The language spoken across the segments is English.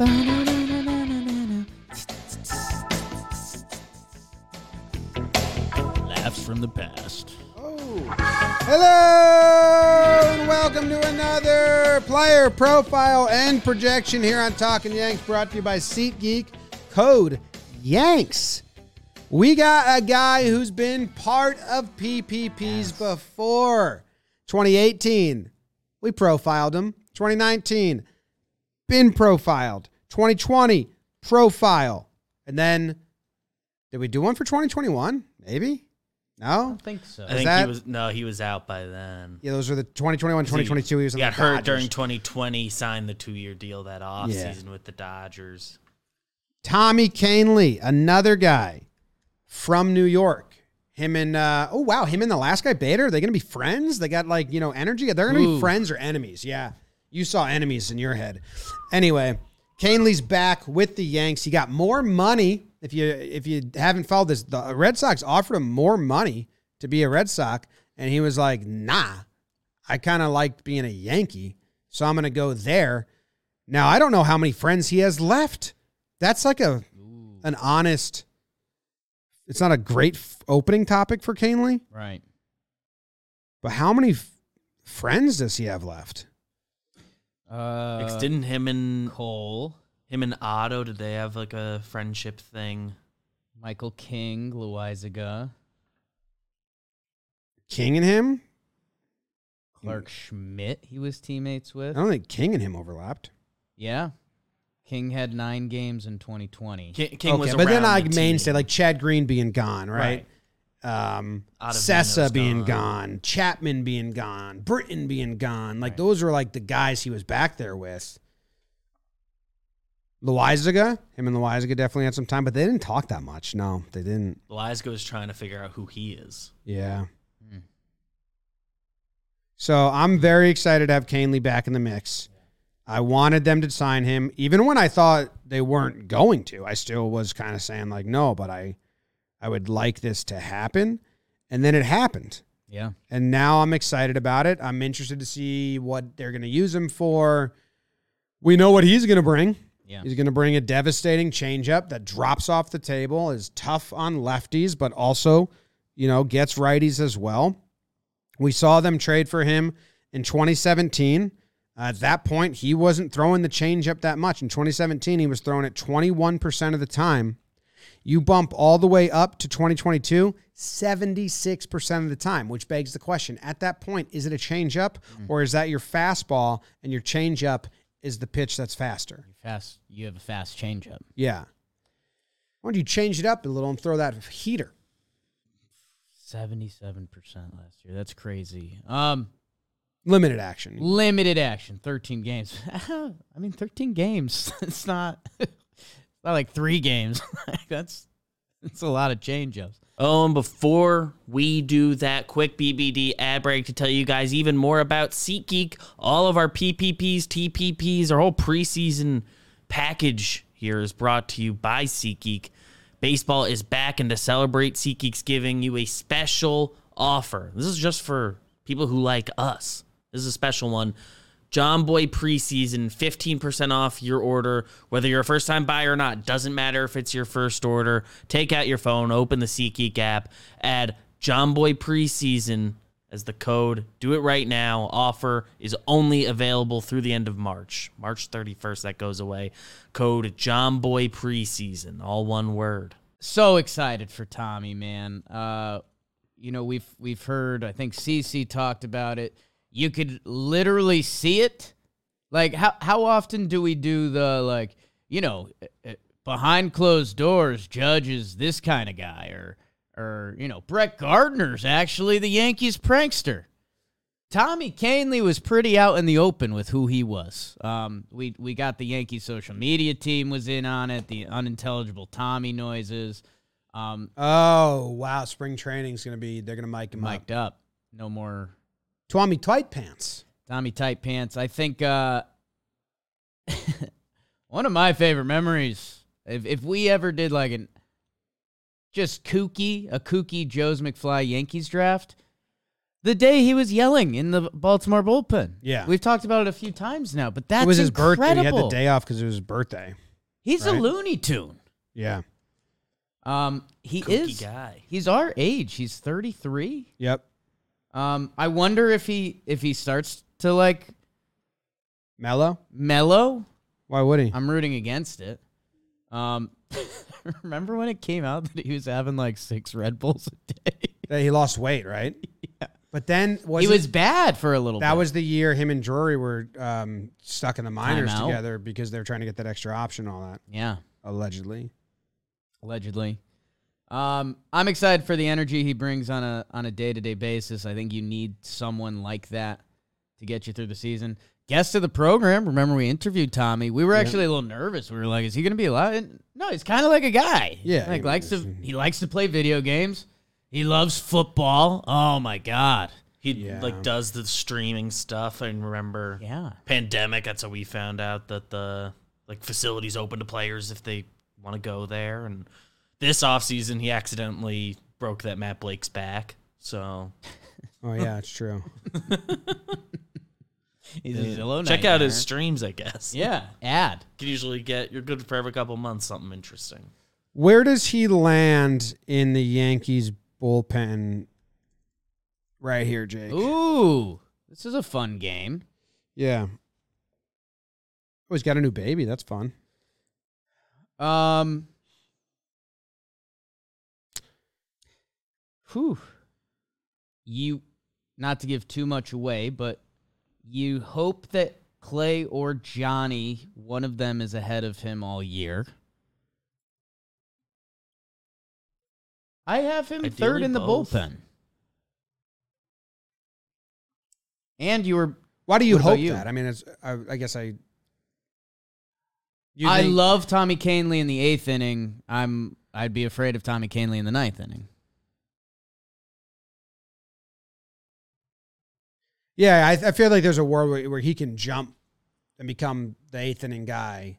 Laughs from the past. Oh. Hello and welcome to another player profile and projection here on Talking Yanks, brought to you by SeatGeek. Code Yanks. We got a guy who's been part of PPPs before. 2018, we profiled him. 2019, been profiled. 2020, profile. And then, did we do one for 2021? Maybe? No? I think so. I think that- he was no, he was out by then. Yeah, those were the 2021, 2022. He was He got the hurt Dodgers. during 2020. Signed the two-year deal that off Yeah. season with the Dodgers. Tommy Kahnle, another guy from New York. Him and uh, oh wow, him and the last guy Bader. Are they gonna be friends? They got like you know energy. They're gonna be friends or enemies. Yeah, you saw enemies in your head. Anyway, Kahnle's back with the Yanks. He got more money. If you if you haven't followed this, the Red Sox offered him more money to be a Red Sox, and he was like, "Nah, I kind of liked being a Yankee, so I'm gonna go there." Now I don't know how many friends he has left. That's like a an honest. It's not a great f- opening topic for Kahnle, Right. but how many f- friends does he have left? Uh, Because didn't him and Cole, him and Otto did they have like a friendship thing? Michael King, Loáisiga, King and him? Clarke Schmidt. He was teammates with. I with. don't think King and him overlapped. Yeah. King had nine games in 2020. King, King was okay, but then around like the mainstay, team. like Chad Green being gone, right? Um, Cessa being gone. gone. Chapman being gone, Britton being gone. Like those are like the guys he was back there with. Loáisiga, him and Loáisiga definitely had some time, but they didn't talk that much. No, they didn't. Glasgow is trying to figure out who he is. Yeah. Hmm. So I'm very excited to have Kahnle back in the mix. I wanted them to sign him, even when I thought they weren't going to. I still was kind of saying like, no, but I, I would like this to happen, and then it happened, Yeah. and now I'm excited about it. I'm interested to see what they're going to use him for. We know what he's going to bring. Yeah. He's going to bring a devastating changeup that drops off the table, is tough on lefties, but also, you know, gets righties as well. We saw them trade for him in 2017. At that point, he wasn't throwing the changeup that much. In 2017, he was throwing it 21% of the time. You bump all the way up to 2022, 76% of the time, which begs the question at that point, is it a changeup or is that your fastball and your changeup is the pitch that's faster? Fast. You have a fast changeup. Yeah. Why don't you change it up a little and throw that heater? 77% last year. That's crazy. Um, Limited action. limited action, 13 games. I mean, 13 games. it's not. It's not like three games. that's that's a lot of changeups. Oh, and before we do that quick BBD ad break to tell you guys even more about SeatGeek, all of our PPPs, TPPs, our whole preseason package here is brought to you by SeatGeek. Baseball is back, and to celebrate, SeatGeek's giving you a special offer. This is just for people who like us. This is a special one. Jomboy preseason, 15% off your order, whether you're a first time buyer or not. Doesn't matter if it's your first order. Take out your phone, open the SeatGeek app, add Jomboy preseason as the code. Do it right now. Offer is only available through the end of March. March 31st, that goes away. Code Jomboy preseason, all one word. so excited for Tommy, man. Uh, you know, we've we've heard. I think CC talked about it. You could literally see it. Like how how often do we do the like you know eh, eh, behind closed doors? Judge is this kind of guy, or or you know Brett Gardner's actually the Yankees prankster. Tommy Kahnle was pretty out in the open with who he was. Um, we we got the Yankee social media team was in on it. The unintelligible Tommy noises, um, Oh, wow. Spring training's going to be, they're going to mic him mic'd up. No more up. Tommy Tight Pants. Tommy tight pants. I think uh, one of my favorite memories. If if we ever did like an just kooky a kooky Joe's McFly Yankees draft, the day he was yelling in the Baltimore bullpen. Yeah. we've talked about it a few times now, but that's it was his birthday. He had the day off because it was his birthday. He's a right? Looney Tune. Yeah. Um, he Kooky is. guy. He's our age. He's thirty three. Yep. Um, I wonder if he if he starts to like Mellow. mellow. Why would he? I'm rooting against it. Um, remember when it came out that he was having like six Red Bulls a day? That he lost weight, right? Yeah. But then was he it- was bad for a little. that bit. was the year him and Drury were um, stuck in the minors Timeout. together because they were trying to get that extra option. And all that yeah, allegedly. allegedly. Um, I'm excited for the energy he brings on a on a day to day basis. I think you need someone like that to get you through the season. Guest of the program. Remember we interviewed Tommy. We were actually a little nervous. We were like, "Is he going to be allowed?" And no, he's kind of like a guy. Yeah, like he likes to. He likes to play video games. He loves football. Oh my god. He Yeah. like does the streaming stuff. I remember Yeah. pandemic. That's how we found out that the like facilities open to players if they want to go there. And this offseason, he accidentally broke that Matt Blake's back. So Oh yeah, it's true. He's a Zillow check out his streams. I guess. Yeah. Ad. Can usually get you're good for every couple months something interesting. Where does he land in the Yankees bullpen? Right here, Jake. Ooh, this is a fun game. Yeah. Oh, he's got a new baby. That's fun. Um. Whew. You, not to give too much away, but you hope that Clay or Johnny, one of them is ahead of him all year. I have him third Ideally in the both. bullpen. And you were Why do you hope you? that? I mean, it's. I, I guess I. You I think- love Tommy Kahnle in the eighth inning. I'm I'd be afraid of Tommy Kahnle in the ninth inning. Yeah, I, I feel like there's a world where, where he can jump and become the eighth inning guy,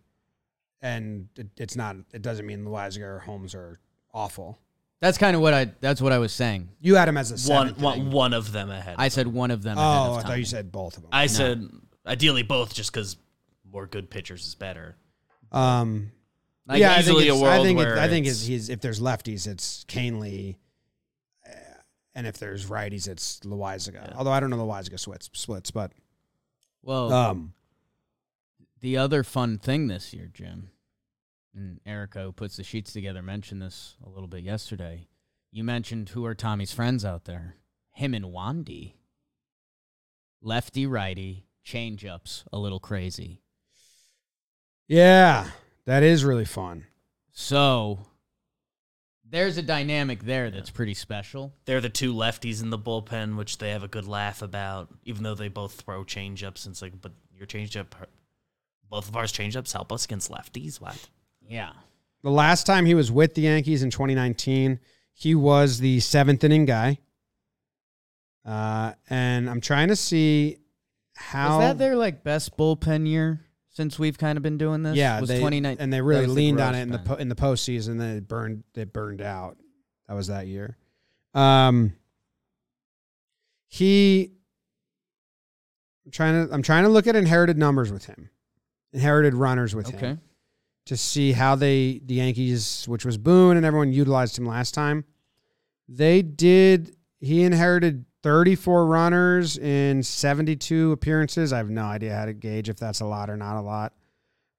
and it, it's not. It doesn't mean Loáisiga or Holmes are awful. That's kind of what I that's what I was saying. You had him as a One, seventh one, inning. one of them ahead. I said one of them. ahead Oh, of I thought Tommy. you said both of them. I said ideally both, just because more good pitchers is better. um, Like, yeah, I think, easily a it's, I world think, it- where I think it's- it's, he's, if there's lefties, it's Kahnle, and if there's righties, it's Loáisiga. Although I don't know Loáisiga splits, splits, but Well, um, the other fun thing this year, Jim, and Erica, who puts the sheets together, mentioned this a little bit yesterday. You mentioned who are Tommy's friends out there. Him and Wandy. Lefty, righty, change ups, a little crazy. yeah, that is really fun. So there's a dynamic there that's pretty special. They're the two lefties in the bullpen, which they have a good laugh about, even though they both throw changeups. And it's like, but your changeup, both of ours changeups help us against lefties. What? Yeah. The last time he was with the Yankees in 2019, he was the seventh inning guy. Uh, and I'm trying to see how Was that their like best bullpen year since we've kind of been doing this? Yeah, was they, 2019 and they really was the leaned on it in the po- in the postseason. Then it burned it burned out. That was that year. Um, he. I'm trying to I'm trying to look at inherited numbers with him, inherited runners with Okay. him, to see how they the Yankees, which was Boone and everyone utilized him last time. They did. He inherited 34 runners in 72 appearances. I have no idea how to gauge if that's a lot or not a lot.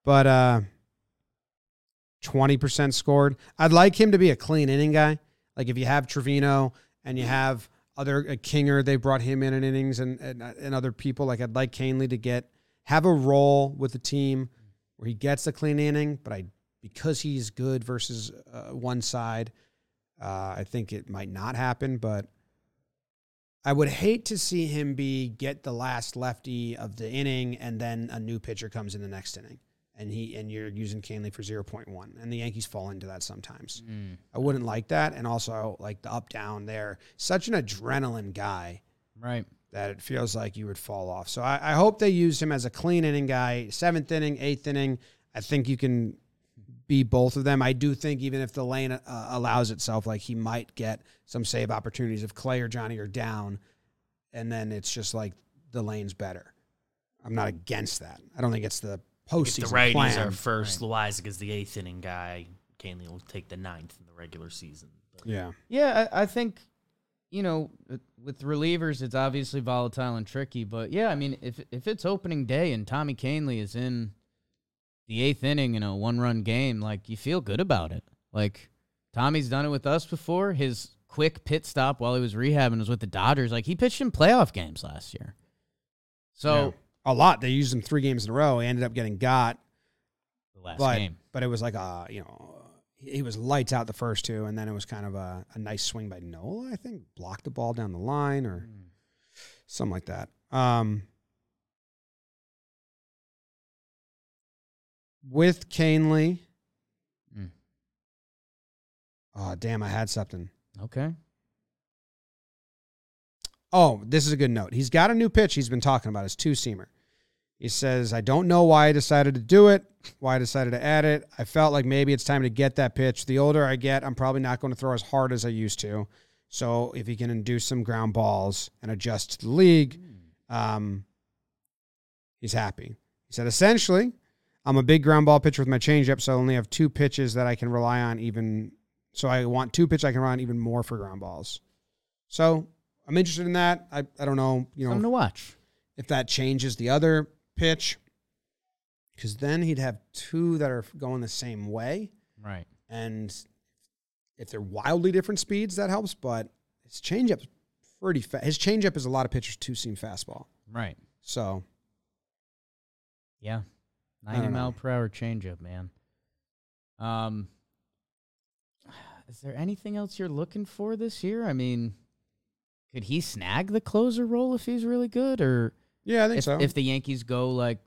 But uh 20% scored. I'd like him to be a clean inning guy. Like if you have Trevino and you have other uh, Kinger, they brought him in in innings and, and and other people. Like I'd like Kahnle to get have a role with the team where he gets a clean inning, but I because he's good versus uh, one side, uh, I think it might not happen. But I would hate to see him be get the last lefty of the inning and then a new pitcher comes in the next inning and he and you're using Kahnle for 0.1 and the Yankees fall into that sometimes. Mm, I wouldn't like that and also like the up down there. Such an adrenaline guy right. that it feels like you would fall off. So I, I hope they use him as a clean inning guy, seventh inning, eighth inning. I think you can be both of them. I do think even if the lane uh, allows itself, like he might get some save opportunities if Clay or Johnny are down. and then it's just like the lane's better. I'm not against that. I don't think it's the postseason If the righties plan. are first, Loáisiga the eighth inning guy. Kahnle will take the ninth in the regular season. But yeah, Yeah, I, I think, you know, with relievers, it's obviously volatile and tricky. But yeah, I mean, if if it's opening day and Tommy Kahnle is in the eighth inning in a one run game, like you feel good about it. Like Tommy's done it with us before. His quick pit stop while he was rehabbing was with the Dodgers. Like he pitched in playoff games last year. So Yeah. a lot. They used him three games in a row. He ended up getting got, the last but game. but it was like a you know he was lights out the first two, and then it was kind of a, a nice swing by Nola. I think blocked the ball down the line or something like that. Um, with Kahnle. Mm. Oh damn! I had something. Okay. Oh, this is a good note. He's got a new pitch he's been talking about, his two seamer. He says, I don't know why I decided to do it, why I decided to add it. I felt like maybe it's time to get that pitch. The older I get, I'm probably not going to throw as hard as I used to. So if he can induce some ground balls and adjust to the league, um, he's happy. He said, essentially, I'm a big ground ball pitcher with my changeup, so I only have two pitches that I can rely on even. So I want two pitches I can rely on even more for ground balls. So I'm interested in that. I, I don't know, you know, Something to watch. if that changes the other pitch, because then he'd have two that are going the same way, Right. and if they're wildly different speeds, that helps. But his changeup's pretty fast. His changeup is a lot of pitchers two seam fastball. Right. So Yeah. I 90 don't mile per hour changeup, man. Um is there anything else you're looking for this year? I mean, could he snag the closer role if he's really good or yeah, I think if, so. if the Yankees go like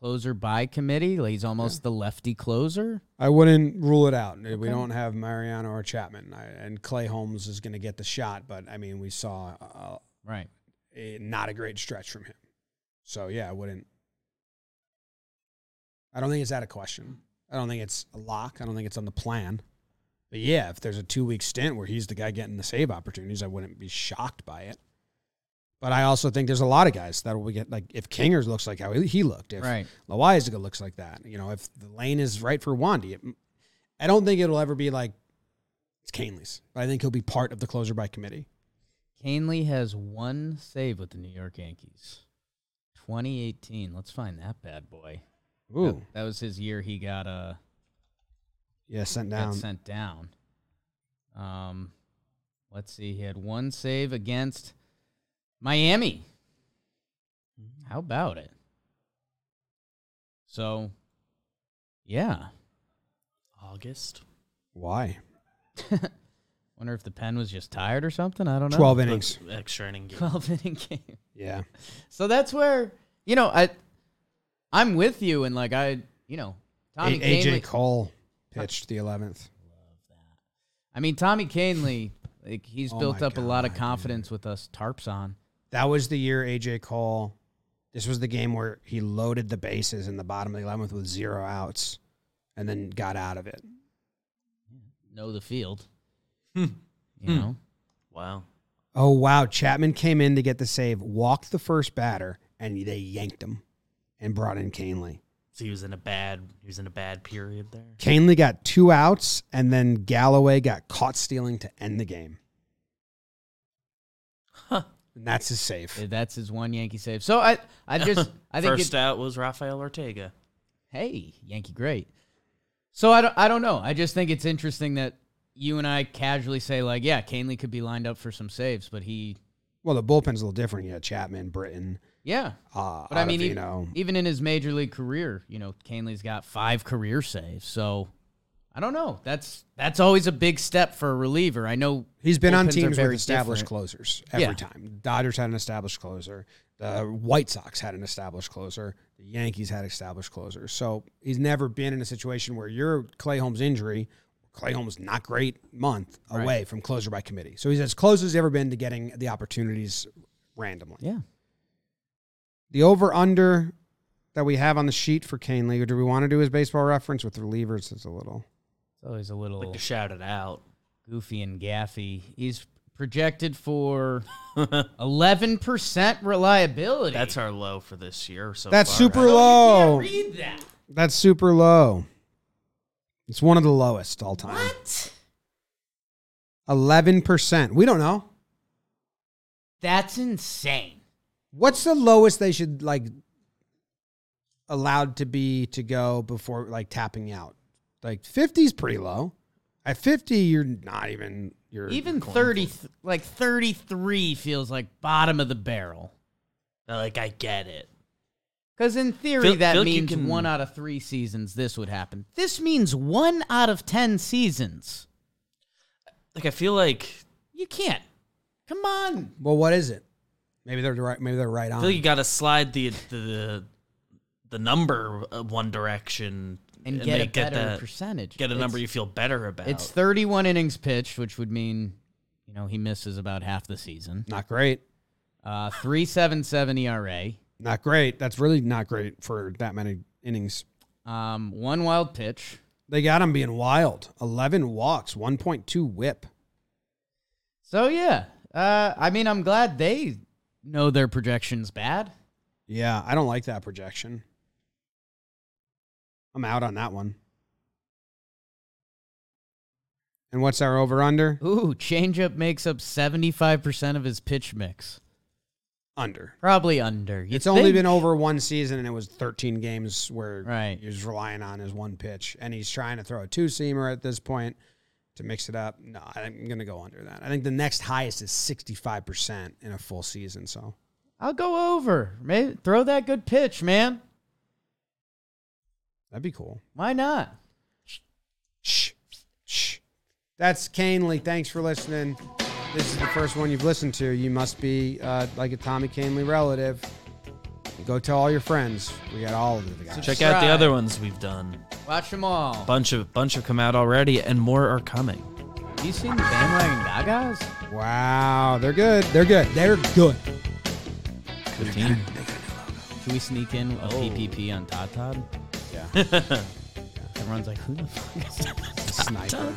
closer by committee, like he's almost the lefty closer? I wouldn't rule it out. We don't have Mariano or Chapman, I, and Clay Holmes is going to get the shot. But I mean, we saw uh, Right. a, not a great stretch from him. So yeah, I wouldn't. I don't think it's out of question. I don't think it's a lock. I don't think it's on the plan. But yeah, if there's a two week stint where he's the guy getting the save opportunities, I wouldn't be shocked by it. But I also think there's a lot of guys that will get like if Kingers looks like how he looked, if Right. Loáisiga looks like that, you know, if the lane is right for Wandy, it, I don't think it'll ever be like it's Kahnle's, but I think he'll be part of the closer by committee. Kahnle has one save with the New York Yankees. 2018. Let's find that bad boy. That, Ooh, that was his year he got uh yeah, sent down. sent down. Um, let's see. He had one save against Miami. How about it? So, yeah. August. Why? Wonder if the pen was just tired or something. I don't know. 12 innings. Extra inning game. 12 inning game. Yeah. So that's where you know I, I'm with you and like I you know Tommy A- AJ Kahnle. Cole pitched the 11th. I mean Tommy Kahnle, like he's Oh built my up a lot of God, confidence with us tarps on. That was the year AJ Cole. This was the game where he loaded the bases in the bottom of the 11th with zero outs and then got out of it. Know the field. Hmm. You know. Wow. Oh, wow. Chapman came in to get the save, walked the first batter, and they yanked him and brought in Kahnle. So he was in a bad. He was in a bad period there. Kahnle got two outs, and then Galloway got caught stealing to end the game. Huh. And that's his save. That's his one Yankee save. So I I just I think First it, out was Rafael Ortega. hey, Yankee great. So I don't, I don't know. I just think it's interesting that you and I casually say like, yeah, Kahnle could be lined up for some saves, but he Well, the bullpen's a little different. You had Chapman, Britton, yeah. uh, But I mean, you know, even in his major league career, you know, Kahnle's got five career saves. So I don't know. That's that's always a big step for a reliever. I know He's been on teams with very established different. closers every Yeah. time. Dodgers had an established closer. The White Sox had an established closer. The Yankees had established closers. So he's never been in a situation where you're Clay Holmes' injury. Clay Holmes not great month Right. away from closer by committee. So he's as close as he's ever been to getting the opportunities randomly. Yeah. The over under that we have on the sheet for Kahnle, or do we want to do his baseball reference with relievers? It's a little. It's always a little Like to shout it out. goofy and gaffy. He's projected for 11% reliability. That's our low for this year. So That's far, super right? low. read that. That's super low. It's one of the lowest all time. What? Eleven percent. We don't know. That's insane. What's the lowest they should like allowed to be to go before like tapping out? Like 50 is pretty low. At 50, you're not even you're Even 30 th- like 33 feels like bottom of the barrel. Like I get it. Cuz in theory Feel- that feel means can- 1 out of 3 seasons this would happen. This means 1 out of 10 seasons. Like I feel like You can't. Come on. Well, what is it? Maybe they're right. Maybe they're right on. I on. feel like you got to slide the the the number uh, one direction And get a make- better that- percentage. Get a number It's- you feel better about. It's 31 innings pitched, which would mean, you know, he misses about half the season. not great. Uh, 377 ERA, Not great. That's really not great for that many innings. um, one wild pitch. They got him being wild. 11 walks, 1.2 whip. So, yeah. Uh, I mean, I'm glad they know their projection's bad. Yeah, I don't like that projection. I'm out on that one. And what's our over under? Ooh, changeup makes up 75% of his pitch mix. Under. Probably under. You'd It's only been over one season, and it was 13 games where Right. he was relying on his one pitch, and he's trying to throw a two seamer at this point to mix it up. No, I'm going to go under that. I think the next highest is 65% in a full season. So I'll go over. Maybe throw that good pitch, man. that'd be cool. Why not? Shh, shh. That's Kahnle. Thanks for listening. This is the first one you've listened to. You must be uh, like a Tommy Kahnle relative. Go tell all your friends. We got all of the guys. Check out the Subscribe. other ones we've done. Watch them all. Bunch of bunch have come out already, and more are coming. Have you seen the bandwagon Gagas? Wow, they're good. They're good. They're good. Good team. Should we sneak in a Oh. PPP on Todd Todd? Yeah. Everyone's like, who the fuck is that? Sniper.